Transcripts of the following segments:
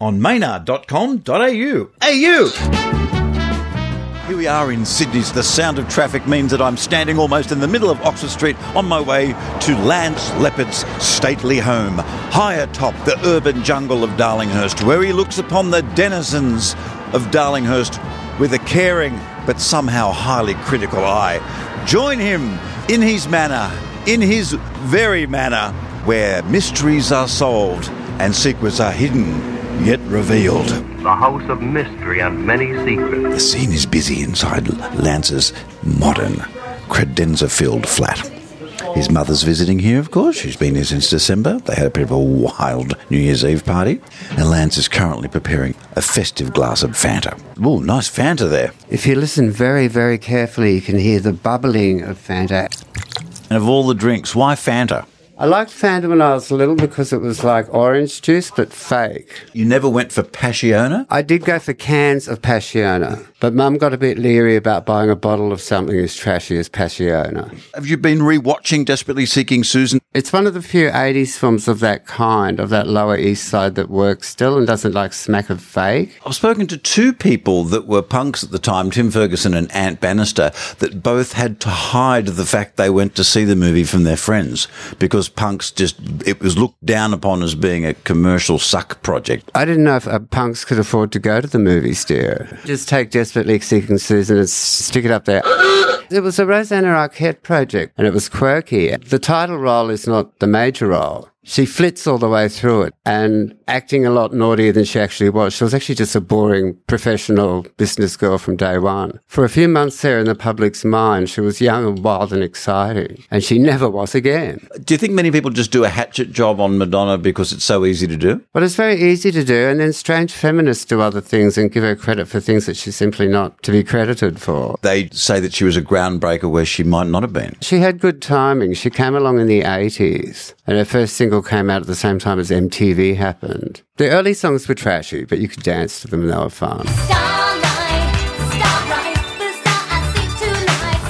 on maynard.com.au. AU! Here we are in Sydney's. The sound of traffic means that I'm standing almost in the middle of Oxford Street on my way to Lance Leopard's stately home, high atop the urban jungle of Darlinghurst, where he looks upon the denizens of Darlinghurst with a caring but somehow highly critical eye. Join him in his manor, in his very manor, where mysteries are solved and secrets are hidden yet revealed. The house of mystery and many secrets. The scene is busy inside Lance's modern, credenza filled flat. His mother's visiting here, of course. She's been here since December. They had a bit of a wild New Year's Eve party. And Lance is currently preparing a festive glass of Fanta. Oh, nice Fanta there. If you listen very, very carefully, you can hear the bubbling of Fanta. And of all the drinks, why Fanta? I liked Fanta when I was little because it was like orange juice, but fake. You never went for Passiona? I did go for cans of Passiona, but Mum got a bit leery about buying a bottle of something as trashy as Passiona. Have you been rewatching Desperately Seeking Susan? It's one of the few 80s films of that kind, of that Lower East Side that works still and doesn't like smack of fake. I've spoken to two people that were punks at the time, Tim Ferguson and Ant Bannister, that both had to hide the fact they went to see the movie from their friends because punks just, it was looked down upon as being a commercial suck project. I didn't know if uh, punks could afford to go to the movies, dear. Just take Desperately Seeking Susan and stick it up there. It was a Rosanna Arquette project and it was quirky. The title role is not the major role. She flits all the way through it and acting a lot naughtier than she actually was. She was actually just a boring professional business girl from day one. For a few months there in the public's mind, she was young and wild and exciting. And she never was again. Do you think many people just do a hatchet job on Madonna because it's so easy to do? Well, it's very easy to do. And then strange feminists do other things and give her credit for things that she's simply not to be credited for. They say that she was a groundbreaker where she might not have been. She had good timing. She came along in the 80s, and her first single came out at the same time as MTV happened. The early songs were trashy, but you could dance to them and they were fun. Starlight, starlight, the star I see tonight.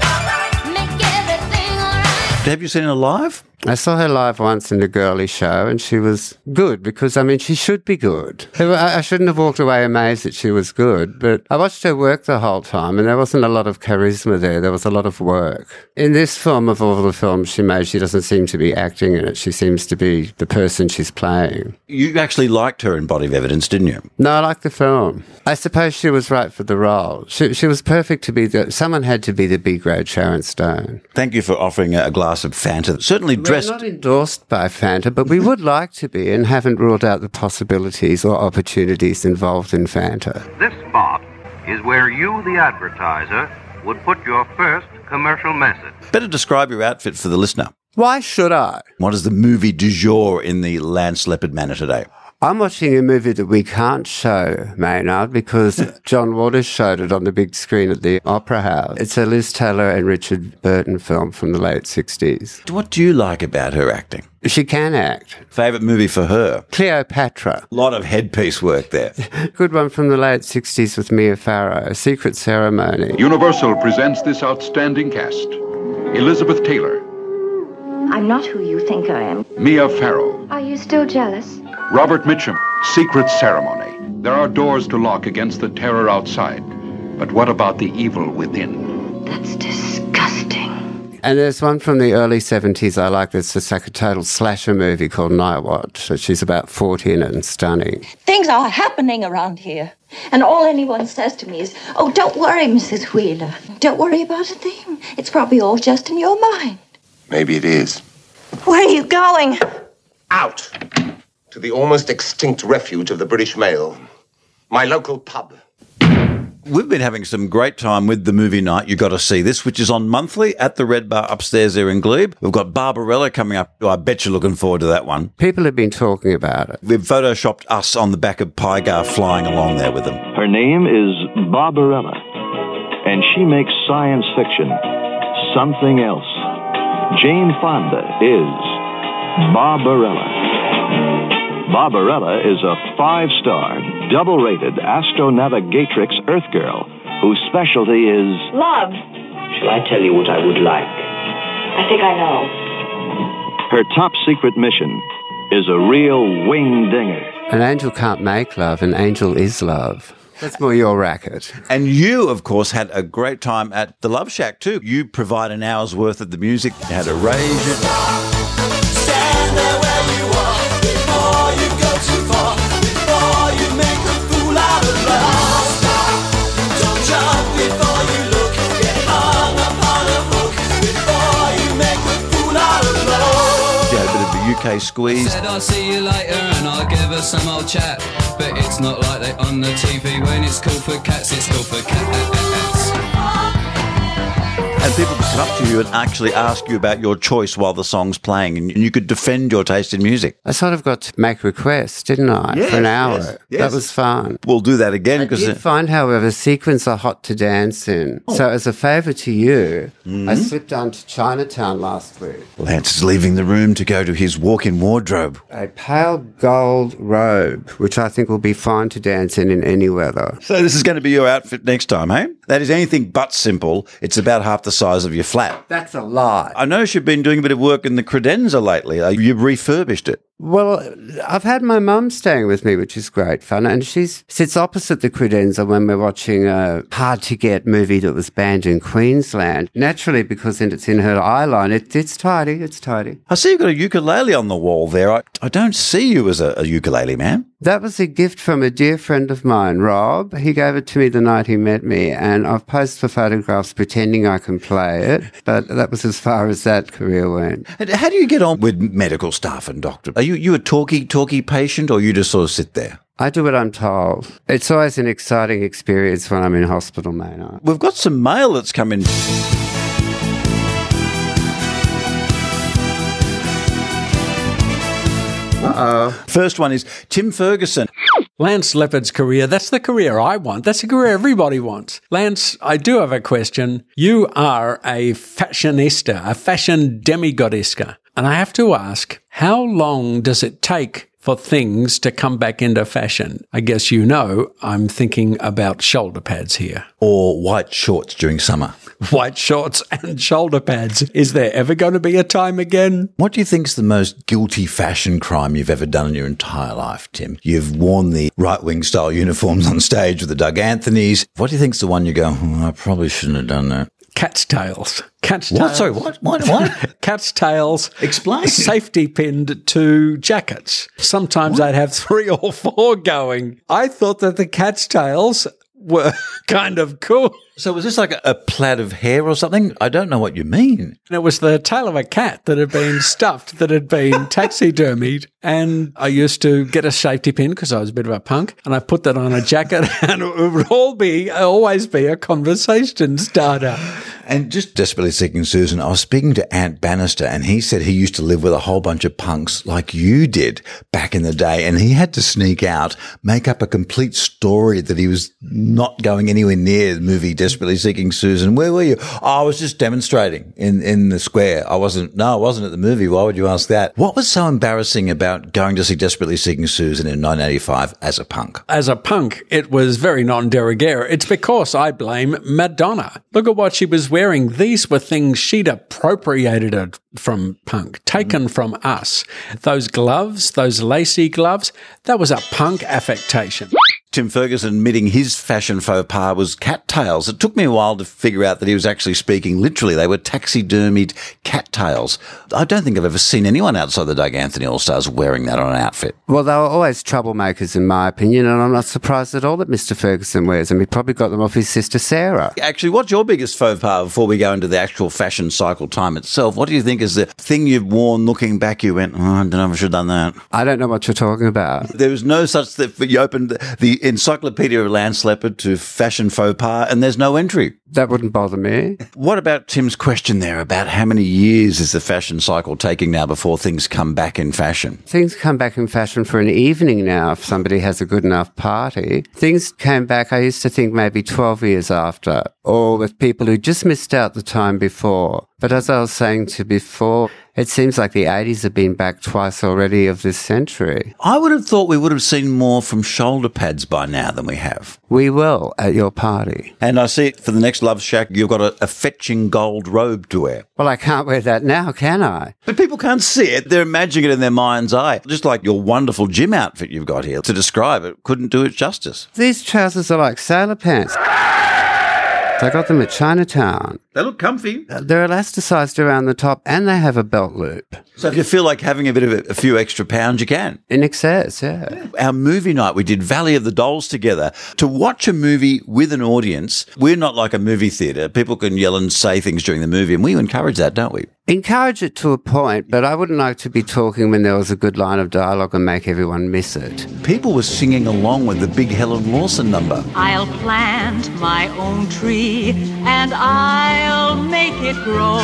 Starlight, make everything alright. Have you seen her live? I saw her live once in the girly show, and she was good because, I mean, she should be good. I, shouldn't have walked away amazed that she was good, but I watched her work the whole time, and there wasn't a lot of charisma there. There was a lot of work. In this film, of all the films she made, she doesn't seem to be acting in it. She seems to be the person she's playing. You actually liked her in Body of Evidence, didn't you? No, I liked the film. I suppose she was right for the role. She, she was perfect to be the, someone had to be the B grade Sharon Stone. Thank you for offering a glass of Fanta. Certainly We're not endorsed by Fanta, but we would like to be and haven't ruled out the possibilities or opportunities involved in Fanta. This spot is where you, the advertiser, would put your first commercial message. Better describe your outfit for the listener. Why should I? What is the movie du jour in the Lance Leopard manner today? I'm watching a movie that we can't show, Maynard, because John Waters showed it on the big screen at the Opera House. It's a Liz Taylor and Richard Burton film from the late 60s. What do you like about her acting? She can act. Favourite movie for her? Cleopatra. A lot of headpiece work there. Good one from the late 60s with Mia Farrow, A Secret Ceremony. Universal presents this outstanding cast Elizabeth Taylor, I'm not who you think I am. Mia Farrow, Are you still jealous? Robert Mitchum, Secret Ceremony. There are doors to lock against the terror outside. But what about the evil within? That's disgusting. And there's one from the early 70s I like that's just a total slasher movie called Night Watch. So she's about 40 in it and stunning. Things are happening around here. And all anyone says to me is, oh, don't worry, Mrs. Wheeler. Don't worry about a thing. It's probably all just in your mind. Maybe it is. Where are you going? Out! To the almost extinct refuge of the British mail. My local pub. We've been having some great time with the movie night. You've got to see this, which is on monthly at the Red Bar upstairs there in Glebe. We've got Barbarella coming up. I bet you're looking forward to that one. People have been talking about it. We've photoshopped us on the back of Pygar flying along there with them. Her name is Barbarella, and she makes science fiction something else. Jane Fonda is Barbarella. Barbarella is a five star, double rated astronavigatrix Earth girl whose specialty is Love. Shall I tell you what I would like? I think I know. her top secret mission is a real wing dinger. An angel can't make love, an angel is love. That's more your racket. And you, of course, had a great time at the Love Shack too. You provide an hour's worth of the music. You had a rage. UK squeeze. Said I'll see you later and I'll give her some old chat. But it's not like they on the TV when it's cool for cats, it's cool for cats. And people could come up to you and actually ask you about your choice while the song's playing, and you could defend your taste in music. I sort of got to make requests, didn't I? Yes, For an hour. yes, yes. That was fun. We'll do that again I because did find, however, sequins are hot to dance in. Oh. So, as a favour to you, I Mm-hmm. slipped down to Chinatown last week. Lance is leaving the room to go to his walk-in wardrobe. A pale gold robe, which I think will be fine to dance in in any weather. So this is going to be your outfit next time, eh? That is anything but simple. It's about half the size of your flat. That's a lie. I notice you've been doing a bit of work in the credenza lately. Uh, You've refurbished it. Well, I've had my mum staying with me, which is great fun, and she sits opposite the credenza when we're watching a hard to get movie that was banned in Queensland. Naturally, because it's in her eye line, it, it's tidy, it's tidy. I see you've got a ukulele on the wall there. I, I don't see you as a, a ukulele man. That was a gift from a dear friend of mine, Rob. He gave it to me the night he met me, and I've posed for photographs pretending I can play it, but that was as far as that career went. And How do you get on with medical staff and doctors? Are you, you you a talky, talky patient or you just sort of sit there? I do what I'm told. It's always an exciting experience when I'm in hospital, Maynard. We've got some mail that's come in. Uh-oh. First one is Tim Ferguson. Lance Leopard's career, that's the career I want. That's the career everybody wants. Lance, I do have a question. You are a fashionista, a fashion demigoddesca. And I have to ask, how long does it take for things to come back into fashion? I guess you know I'm thinking about shoulder pads here. Or white shorts during summer. White shorts and shoulder pads. Is there ever going to be a time again? What do you think's the most guilty fashion crime you've ever done in your entire life, Tim? You've worn the right wing style uniforms on stage with the Doug Anthonys. What do you think's the one you go, "Hmm, I probably shouldn't have done that? Cat's tails. Cat's What? tails. Sorry, what? What? What? Cat's tails. Explain. Safety pinned to jackets. Sometimes I'd have three or four going. I thought that the cat's tails were kind of cool. So was this like a, a plait of hair or something? I don't know what you mean. And it was the tail of a cat that had been stuffed, that had been taxidermied. And I used to get a safety pin because I was a bit of a punk, and I put that on a jacket, and it would all be always be a conversation starter. And just desperately seeking Susan, I was speaking to Ant Bannister and he said he used to live with a whole bunch of punks like you did back in the day. And he had to sneak out, make up a complete story that he was not going anywhere near the movie Desperately Seeking Susan. Where were you? Oh, I was just demonstrating in, in the square. I wasn't, no, I wasn't at the movie. Why would you ask that? What was so embarrassing about going to see Desperately Seeking Susan in 1985 as a punk? As a punk, it was very non de. It's because I blame Madonna. Look at what she was wearing. Wearing, these were things she'd appropriated from punk, taken from us. Those gloves, those lacy gloves, that was a punk affectation. Tim Ferguson admitting his fashion faux pas was cattails. It took me a while to figure out that he was actually speaking literally. They were taxidermied cattails. I don't think I've ever seen anyone outside the Doug Anthony All Stars wearing that on an outfit. Well, they were always troublemakers, in my opinion, and I'm not surprised at all that Mr. Ferguson wears them. He probably got them off his sister Sarah. Actually, what's your biggest faux pas before we go into the actual fashion cycle time itself? What do you think is the thing you've worn looking back you went, oh, I don't know if I should have done that? I don't know what you're talking about. There was no such thing. You opened the Encyclopedia of Leopard to fashion faux pas, and there's no entry. That wouldn't bother me. What about Tim's question there about how many years is the fashion cycle taking now before things come back in fashion? Things come back in fashion for an evening now if somebody has a good enough party. Things came back, I used to think maybe 12 years after, or with people who just missed out the time before. But as I was saying to before, it seems like the 80s have been back twice already of this century. I would have thought we would have seen more from shoulder pads by now than we have. We will at your party. And I see for the next Love Shack, you've got a, a fetching gold robe to wear. Well, I can't wear that now, can I? But people can't see it. They're imagining it in their mind's eye. Just like your wonderful gym outfit you've got here. To describe it couldn't do it justice. These trousers are like sailor pants. I got them at Chinatown. They look comfy. Uh, they're elasticized around the top and they have a belt loop. So if you feel like having a bit of a, a few extra pounds, you can. In excess, yeah. Our movie night, we did Valley of the Dolls together. To watch a movie with an audience, we're not like a movie theatre. People can yell and say things during the movie, and we encourage that, don't we? Encourage it to a point, but I wouldn't like to be talking when there was a good line of dialogue and make everyone miss it. People were singing along with the big Helen Lawson number. I'll plant my own tree and I'll make it grow.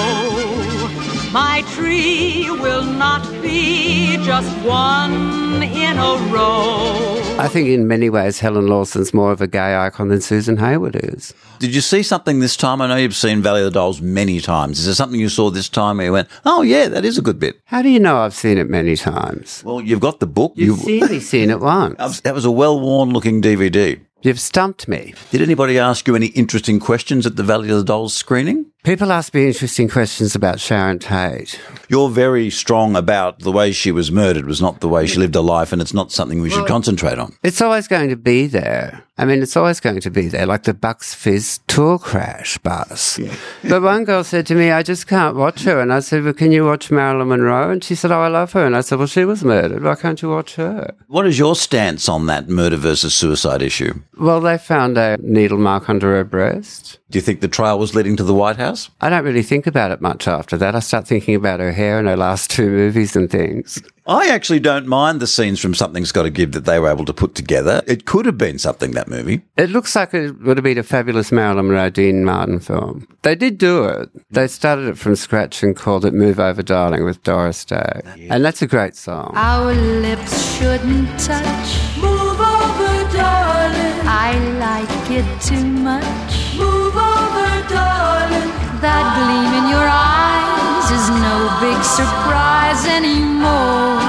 My tree will not be just one in a row. I think in many ways Helen Lawson's more of a gay icon than Susan Hayward is. Did you see something this time? I know you've seen Valley of the Dolls many times. Is there something you saw this time where you went, oh, yeah, that is a good bit? How do you know I've seen it many times? Well, you've got the book. You've only seen it once. That was a well worn looking DVD. You've stumped me. Did anybody ask you any interesting questions at the Valley of the Dolls screening? People ask me interesting questions about Sharon Tate. You're very strong about the way she was murdered was not the way she lived her life, and it's not something we should concentrate on. It's always going to be there. I mean, it's always going to be there, like the Bucks Fizz tour crash bus. but one girl said to me, I just can't watch her. And I said, Well, can you watch Marilyn Monroe? And she said, Oh, I love her. And I said, Well, she was murdered. Why can't you watch her? What is your stance on that murder versus suicide issue? Well, they found a needle mark under her breast. Do you think the trial was leading to the White House? I don't really think about it much after that. I start thinking about her hair and her last two movies and things. I actually don't mind the scenes from Something's Got to Give that they were able to put together. It could have been something, that movie. It looks like it would have been a fabulous Marilyn Monroe Dean Martin film. They did do it. They started it from scratch and called it Move Over Darling with Doris Day. And that's a great song. Our lips shouldn't touch. Move over, darling. I like it too much. Move over, darling. That gleam in your eyes is no big surprise anymore.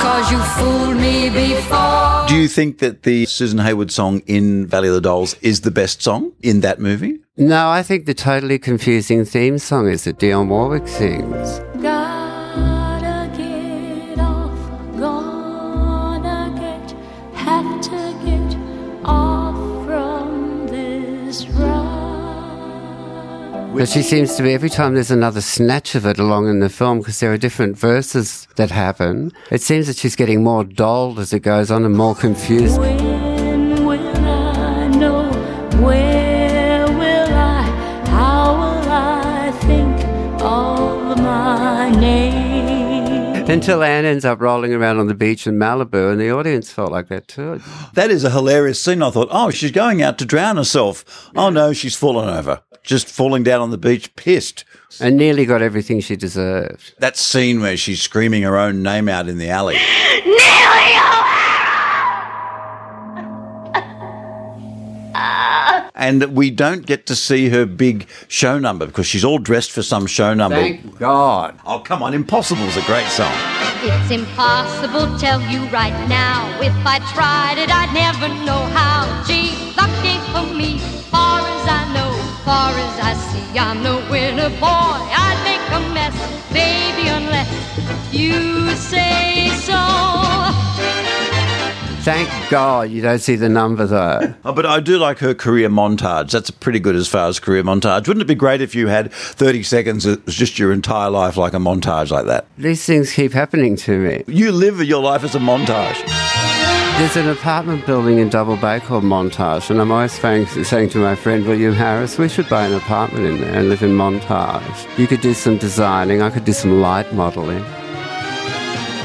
Cause you fooled me before. Do you think that the Susan Hayward song in Valley of the Dolls is the best song in that movie? No, I think the totally confusing theme song is that Dionne Warwick sings. But she seems to be, every time there's another snatch of it along in the film, because there are different verses that happen, it seems that she's getting more dulled as it goes on and more confused. When will I know? Where will I? How will I think of my name? Until Anne ends up rolling around on the beach in Malibu, and the audience felt like that too. That is a hilarious scene. I thought, oh, she's going out to drown herself. Oh no, she's fallen over. Just falling down on the beach, pissed. And nearly got everything she deserved. That scene where she's screaming her own name out in the alley. And we don't get to see her big show number because she's all dressed for some show number. Thank God. Oh, come on. Impossible's a great song. It's impossible to tell you right now. If I tried it, I'd never know how. Gee, far as I see, I'm no winner, boy. I'd make a mess, baby, unless you say so. Thank God you don't see the number though. Oh, but I do like her career montage. That's pretty good as far as career montage. Wouldn't it be great if you had 30 seconds, it was just your entire life like a montage like that? These things keep happening to me. You live your life as a montage. There's an apartment building in Double Bay called Montage, and I'm always saying, saying to my friend William Harris, we should buy an apartment in there and live in Montage. You could do some designing, I could do some light modelling.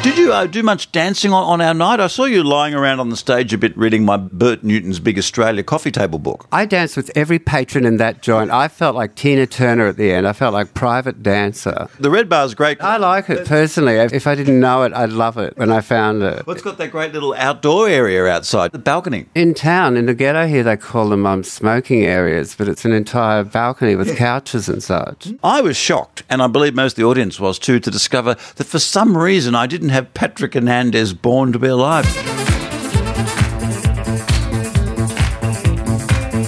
Did you uh, do much dancing on, on our night? I saw you lying around on the stage a bit reading my Bert Newton's Big Australia coffee table book. I danced with every patron in that joint. I felt like Tina Turner at the end. I felt like private dancer. The Red Bar's great. I like it personally. If I didn't know it, I'd love it when I found it. Well, it's got that great little outdoor area outside, the balcony. In town, in the ghetto here, they call them um, smoking areas, but it's an entire balcony with couches and such. I was shocked, and I believe most of the audience was too, to discover that for some reason I didn't have Patrick Hernandez born to be alive.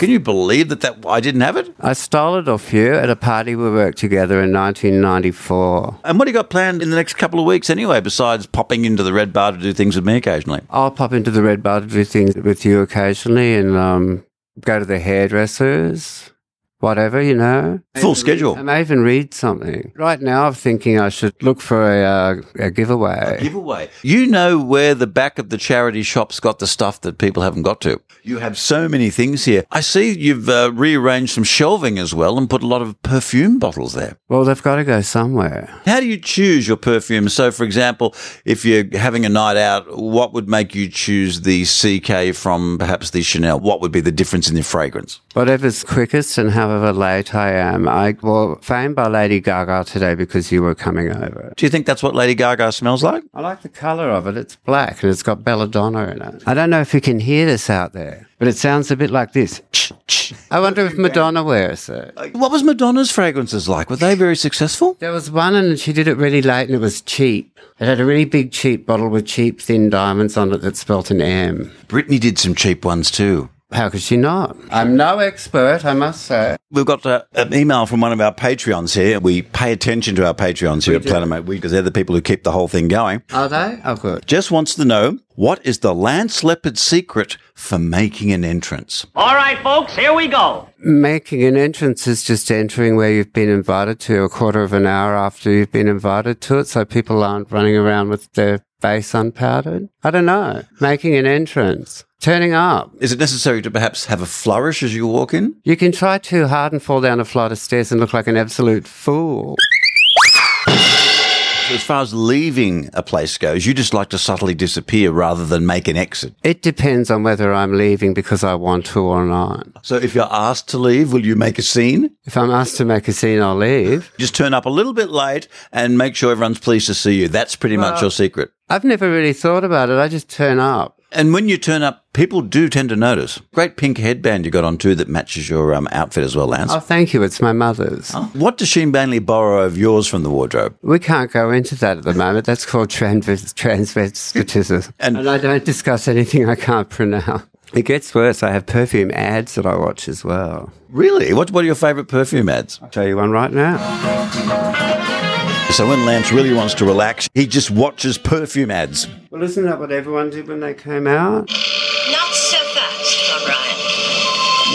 Can you believe that, that I didn't have it? I stole it off you at a party we worked together in 1994. And what do you got planned in the next couple of weeks anyway, besides popping into the Red Bar to do things with me occasionally? I'll pop into the Red Bar to do things with you occasionally and um, go to the hairdressers. Whatever, you know. Full schedule. I may even read something. Right now, I'm thinking I should look for a, uh, a giveaway. Giveaway. You know where the back of the charity shop's got the stuff that people haven't got to. You have so many things here. I see you've uh, rearranged some shelving as well and put a lot of perfume bottles there. Well, they've got to go somewhere. How do you choose your perfume? So, for example, if you're having a night out, what would make you choose the CK from perhaps the Chanel? What would be the difference in the fragrance? Whatever's quickest and however late I am. I well, famed by Lady Gaga today because you were coming over. Do you think that's what Lady Gaga smells like? I like the colour of it. It's black and it's got belladonna in it. I don't know if you can hear this out there, but it sounds a bit like this. I wonder if Madonna wears it. What was Madonna's fragrances like? Were they very successful? There was one and she did it really late and it was cheap. It had a really big cheap bottle with cheap thin diamonds on it that spelt an M. Britney did some cheap ones too. How could she not? I'm no expert, I must say. We've got uh, an email from one of our Patreons here. We pay attention to our Patreons here We at do. Planet Mate because they're the people who keep the whole thing going. Are they? Oh, good. Jess wants to know what is the Lance Leopard secret for making an entrance? All right, folks, here we go. Making an entrance is just entering where you've been invited to a quarter of an hour after you've been invited to it, so people aren't running around with their face unpowdered. I don't know. Making an entrance. Turning up. Is it necessary to perhaps have a flourish as you walk in? You can try too hard and fall down a flight of stairs and look like an absolute fool. As far as leaving a place goes, you just like to subtly disappear rather than make an exit. It depends on whether I'm leaving because I want to or not. So if you're asked to leave, will you make a scene? If I'm asked to make a scene, I'll leave. Just turn up a little bit late and make sure everyone's pleased to see you. That's pretty much your secret. I've never really thought about it. I just turn up. And when you turn up, people do tend to notice. Great pink headband you got on too that matches your um, outfit as well, Lance. Oh, thank you. It's my mother's. What does Sheen Bainley borrow of yours from the wardrobe? We can't go into that at the moment. That's called transvest- transvestitism. And- and I don't discuss anything I can't pronounce. It gets worse. I have perfume ads that I watch as well. Really? What, what are your favourite perfume ads? I'll tell you one right now. So when Lance really wants to relax, he just watches perfume ads. Well, isn't that what everyone did when they came out? Not so fast, O'Brien.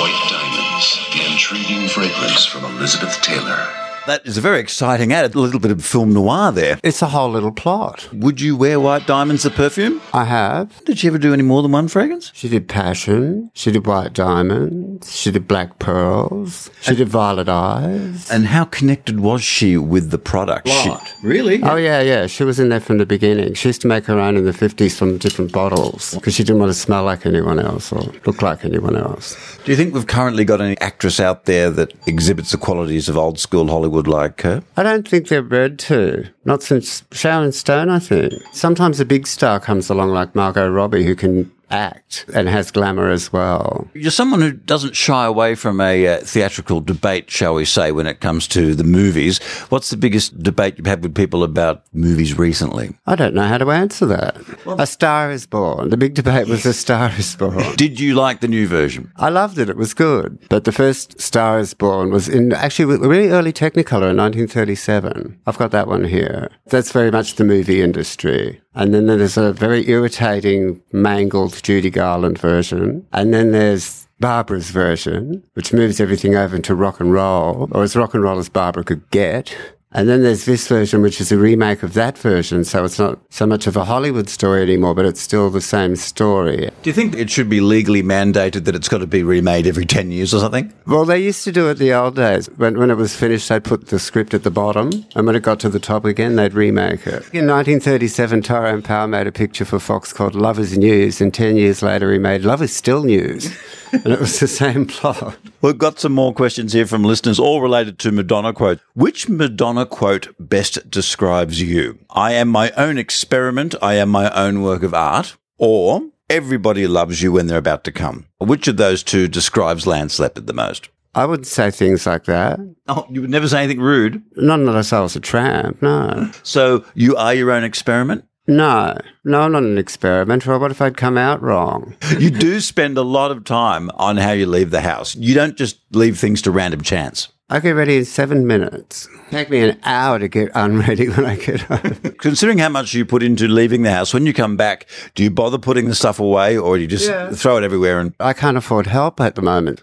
White Diamonds, the intriguing fragrance from Elizabeth Taylor. That is a very exciting ad. A little bit of film noir there. It's a whole little plot. Would you wear White Diamonds, the perfume? I have. Did she ever do any more than one fragrance? She did Passion. She did White Diamonds. She did Black Pearls. She did Violet Eyes. And how connected was she with the product? She- really? Oh, yeah, yeah. She was in there from the beginning. She used to make her own in the 50s from different bottles because she didn't want to smell like anyone else or look like anyone else. Do you think we've currently got any actress out there that exhibits the qualities of old school Hollywood like her? I don't think they're bred to. Not since Sharon Stone, I think. Sometimes a big star comes along like Margot Robbie who can act and has glamour as well. You're someone who doesn't shy away from a uh, theatrical debate, shall we say, when it comes to the movies. What's the biggest debate you've had with people about movies recently? I don't know how to answer that. a Star is Born. The big debate was A Star is Born. Did you like the new version? I loved it. It was good. But the first Star is Born was in actually really early Technicolor in 1937. I've got that one here. That's very much the movie industry. And then there's a very irritating, mangled Judy Garland version. And then there's Barbara's version, which moves everything over into rock and roll, or as rock and roll as Barbara could get. And then there's this version, which is a remake of that version. So it's not so much of a Hollywood story anymore, but it's still the same story. Do you think it should be legally mandated that it's got to be remade every 10 years or something? Well, they used to do it the old days. When, when it was finished, they'd put the script at the bottom, and when it got to the top again, they'd remake it. In 1937, Tyrone Power made a picture for Fox called Lovers News, and 10 years later, he made Love is Still News. and it was the same plot. We've got some more questions here from listeners, all related to Madonna quote. Which Madonna quote best describes you? I am my own experiment. I am my own work of art. Or everybody loves you when they're about to come. Which of those two describes Lance Leopard the most? I would say things like that. Oh, you would never say anything rude? Not unless I was a tramp, no. So you are your own experiment? No, no, I'm not an experimenter. What if I'd come out wrong? you do spend a lot of time on how you leave the house. You don't just leave things to random chance. I get ready in seven minutes. Take me an hour to get unready when I get home. Considering how much you put into leaving the house, when you come back, do you bother putting the stuff away or do you just Yeah. throw it everywhere? And I can't afford help at the moment.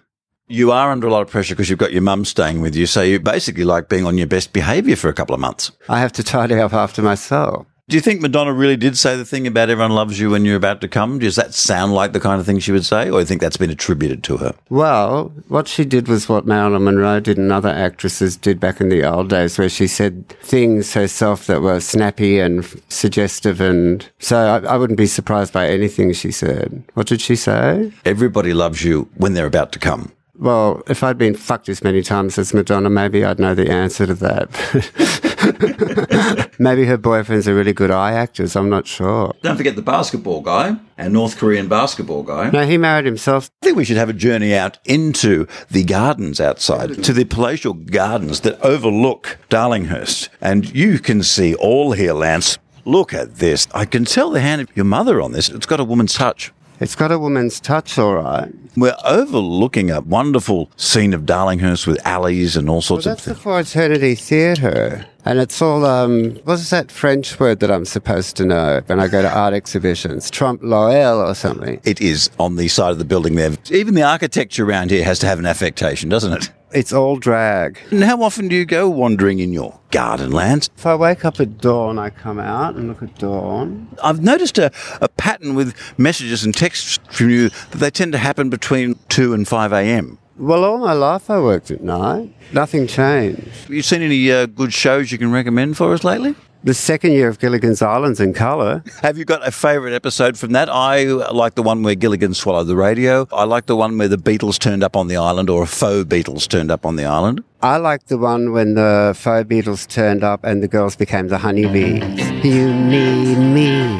you are under a lot of pressure because you've got your mum staying with you. So you basically like being on your best behavior for a couple of months. I have to tidy up after myself. Do you think Madonna really did say the thing about everyone loves you when you're about to come? Does that sound like the kind of thing she would say? Or do you think that's been attributed to her? Well, what she did was what Marilyn Monroe did and other actresses did back in the old days, where she said things herself that were snappy and suggestive. And so I, I wouldn't be surprised by anything she said. What did she say? Everybody loves you when they're about to come. Well, if I'd been fucked as many times as Madonna, maybe I'd know the answer to that. maybe her boyfriends are really good eye actors. I'm not sure. Don't forget the basketball guy, our North Korean basketball guy. No, he married himself. I think we should have a journey out into the gardens outside, to the palatial gardens that overlook Darlinghurst. And you can see all here, Lance. Look at this. I can tell the hand of your mother on this. It's got a woman's touch. It's got a woman's touch, all right. We're overlooking a wonderful scene of Darlinghurst with alleys and all sorts Well, sorts that's of the For Theatre. And it's all, um, what's that French word that I'm supposed to know when I go to art exhibitions? Trompe l'oeil or something. It is on the side of the building there. Even the architecture around here has to have an affectation, doesn't it? It's all drag. And how often do you go wandering in your garden, Lance? If I wake up at dawn, I come out and look at dawn. I've noticed a, a pattern with messages and texts from you that they tend to happen between 2 and 5 a.m. Well, all my life I worked at night. Nothing changed. Have you seen any uh, good shows you can recommend for us lately? The second year of Gilligan's Island's in colour. Have you got a favourite episode from that? I like the one where Gilligan swallowed the radio. I like the one where the Beatles turned up on the island or a faux Beatles turned up on the island. I like the one when the faux Beatles turned up and the girls became the honeybees. You need me.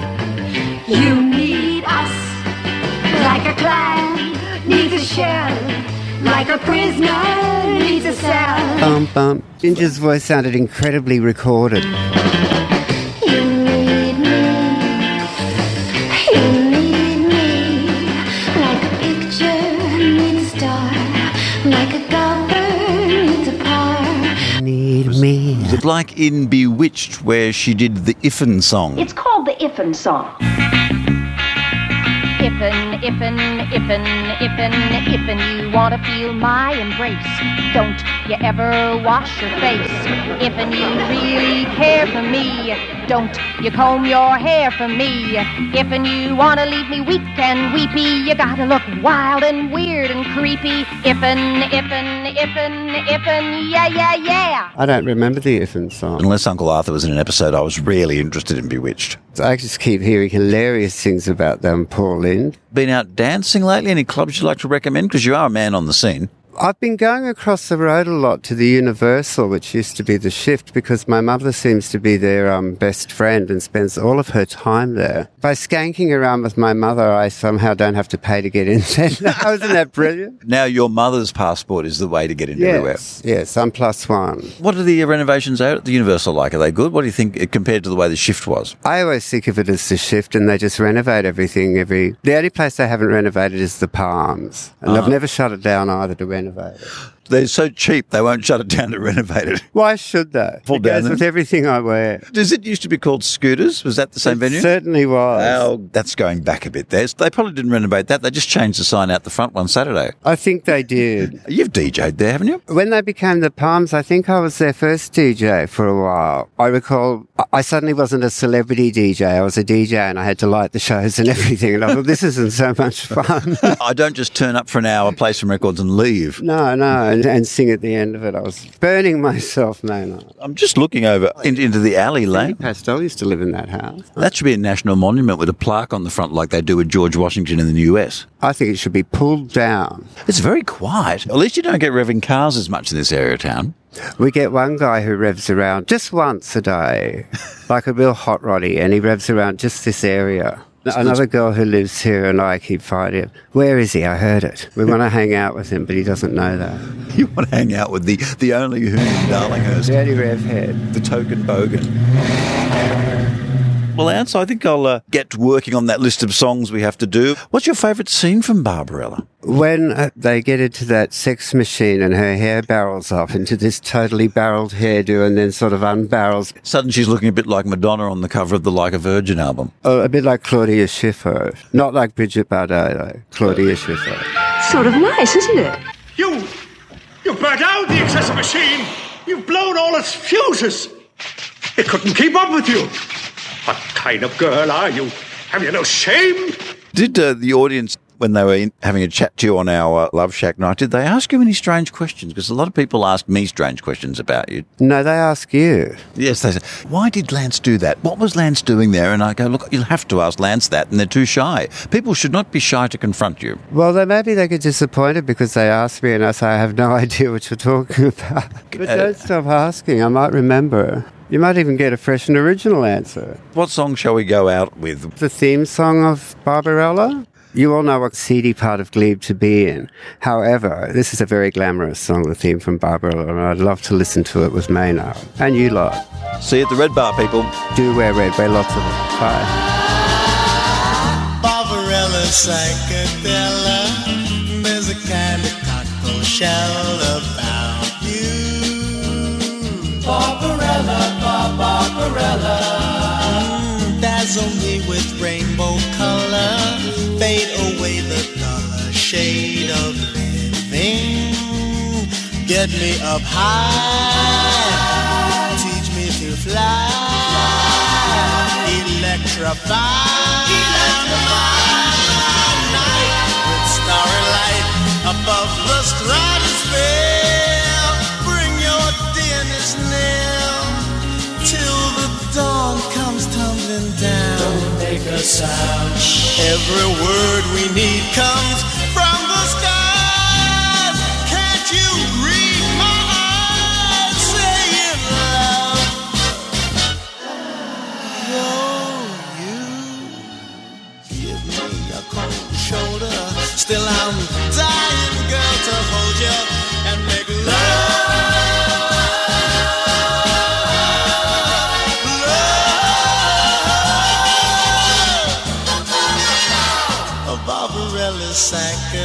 You need prisoner needs a cell. Bum bum. Ginger's voice sounded incredibly recorded. You need me, you need me, like a picture needs a star, like a golfer needs a par. Need me. Is it like in Bewitched where she did the Iffen song? It's called the Iffen song. Iffen, Iffen, Iffen, Iffen, Iffen, you wanna feel my embrace. Don't you ever wash your face. Iffen, you really care for me. Don't you comb your hair for me. Iffen, you wanna leave me weak and weepy. You gotta look wild and weird and creepy. Iffen, Iffen, Iffen, Iffen, yeah, yeah, yeah. I don't remember the Iffen song. Unless Uncle Arthur was in an episode, I was really interested in Bewitched. I just keep hearing hilarious things about them, poor Paul Been out dancing lately? Any clubs you'd like to recommend? Because you are a man on the scene. I've been going across the road a lot to the Universal, which used to be the shift, because my mother seems to be their um, best friend and spends all of her time there. By skanking around with my mother, I somehow don't have to pay to get in there. Isn't that brilliant? Now, your mother's passport is the way to get into everywhere. Yes, yes, I'm plus one. What are the renovations out at the Universal like? Are they good? What do you think uh, compared to the way the shift was? I always think of it as the shift, and they just renovate everything every. The only place they haven't renovated is the Palms, and Ah. I've never shut it down either to it. They're so cheap they won't shut it down to renovate it. Why should they? Fall it goes with everything I wear. Does it used to be called Scooters? Was that the same It venue? certainly was. Well, that's going back a bit there. They probably didn't renovate that. They just changed the sign out the front one Saturday. I think they did. You've DJ'd there, haven't you? When they became the Palms, I think I was their first DJ for a while. I recall I- I suddenly wasn't a celebrity DJ. I was a DJ and I had to light the shows and everything. And I thought, this isn't so much fun. I don't just turn up for an hour, play some records, and leave. no, no, and, and sing at the end of it. I was burning myself, man. I'm just looking over in, into the alley lane. Pastel used to live in that house. That should be a national monument with a plaque on the front, like they do with George Washington in the US. I think it should be pulled down. It's very quiet. At least you don't get revving cars as much in this area of town. We get one guy who revs around just once a day, like a real hot roddy, and he revs around just this area. Another girl who lives here and I keep fighting. Where is he? I heard it. We want to hang out with him, but he doesn't know that. You want to hang out with the, the only who in Darlinghurst, Dirty rev head. the token bogan. Well, Ants, I think I'll uh, get working on that list of songs we have to do. What's your favourite scene from Barbarella? When uh, they get into that sex machine and her hair barrels up into this totally barreled hairdo and then sort of unbarrels, Suddenly she's looking a bit like Madonna on the cover of the Like a Virgin album. oh, a bit like Claudia Schiffer. Not like Brigitte Bardot, though. Claudia Schiffer. Sort of nice, isn't it? You, you burnt out the excessive machine. You've blown all its fuses. It couldn't keep up with you. What kind of girl are you? Have you no shame? Did uh, the audience, when they were in, having a chat to you on our uh, Love Shack night, did they ask you any strange questions? Because a lot of people ask me strange questions about you. No, they ask you. Yes, they say, why did Lance do that? What was Lance doing there? And I go, look, you'll have to ask Lance that, and they're too shy. People should not be shy to confront you. Well, then maybe they get disappointed because they ask me and I say, I have no idea what you're talking about. But Uh, don't stop asking. I might remember. You might even get a fresh and original answer. What song shall we go out with? The theme song of Barbarella? You all know what seedy part of Glebe to be in. However, this is a very glamorous song, the theme from Barbarella, and I'd love to listen to it with Maynard. And you lot. See you at the Red Bar, people. Do wear red, wear lots of it. Bye. Barbarella psychedelic. There's a kind of cocktail shell Barbarella. Mm, dazzle me with rainbow color. Fade away the duller shade of living. Get me up high. Teach me to fly. Electrify. Night with starry light above the stratosphere. Tumbling down. Don't make a sound. Every word we need comes from the skies. Can't you read my eyes saying love? Oh, you give me a cold shoulder. Still, I'm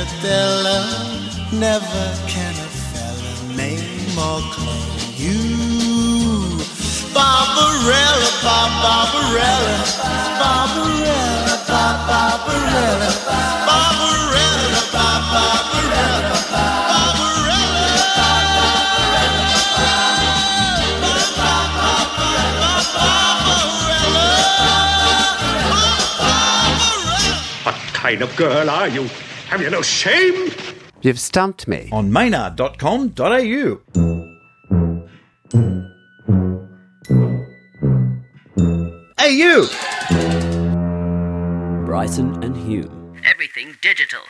psychedelic. Never can a fella name or claim you. Barbarella, Bar- Barbarella, Barbarella, Bar- Barbarella, Barbarella, Bar- Barbarella, What kind of girl are you? Have you no shame? You've stumped me. On maynard.com.au. Hey, you! Bryson and Hume. Everything digital.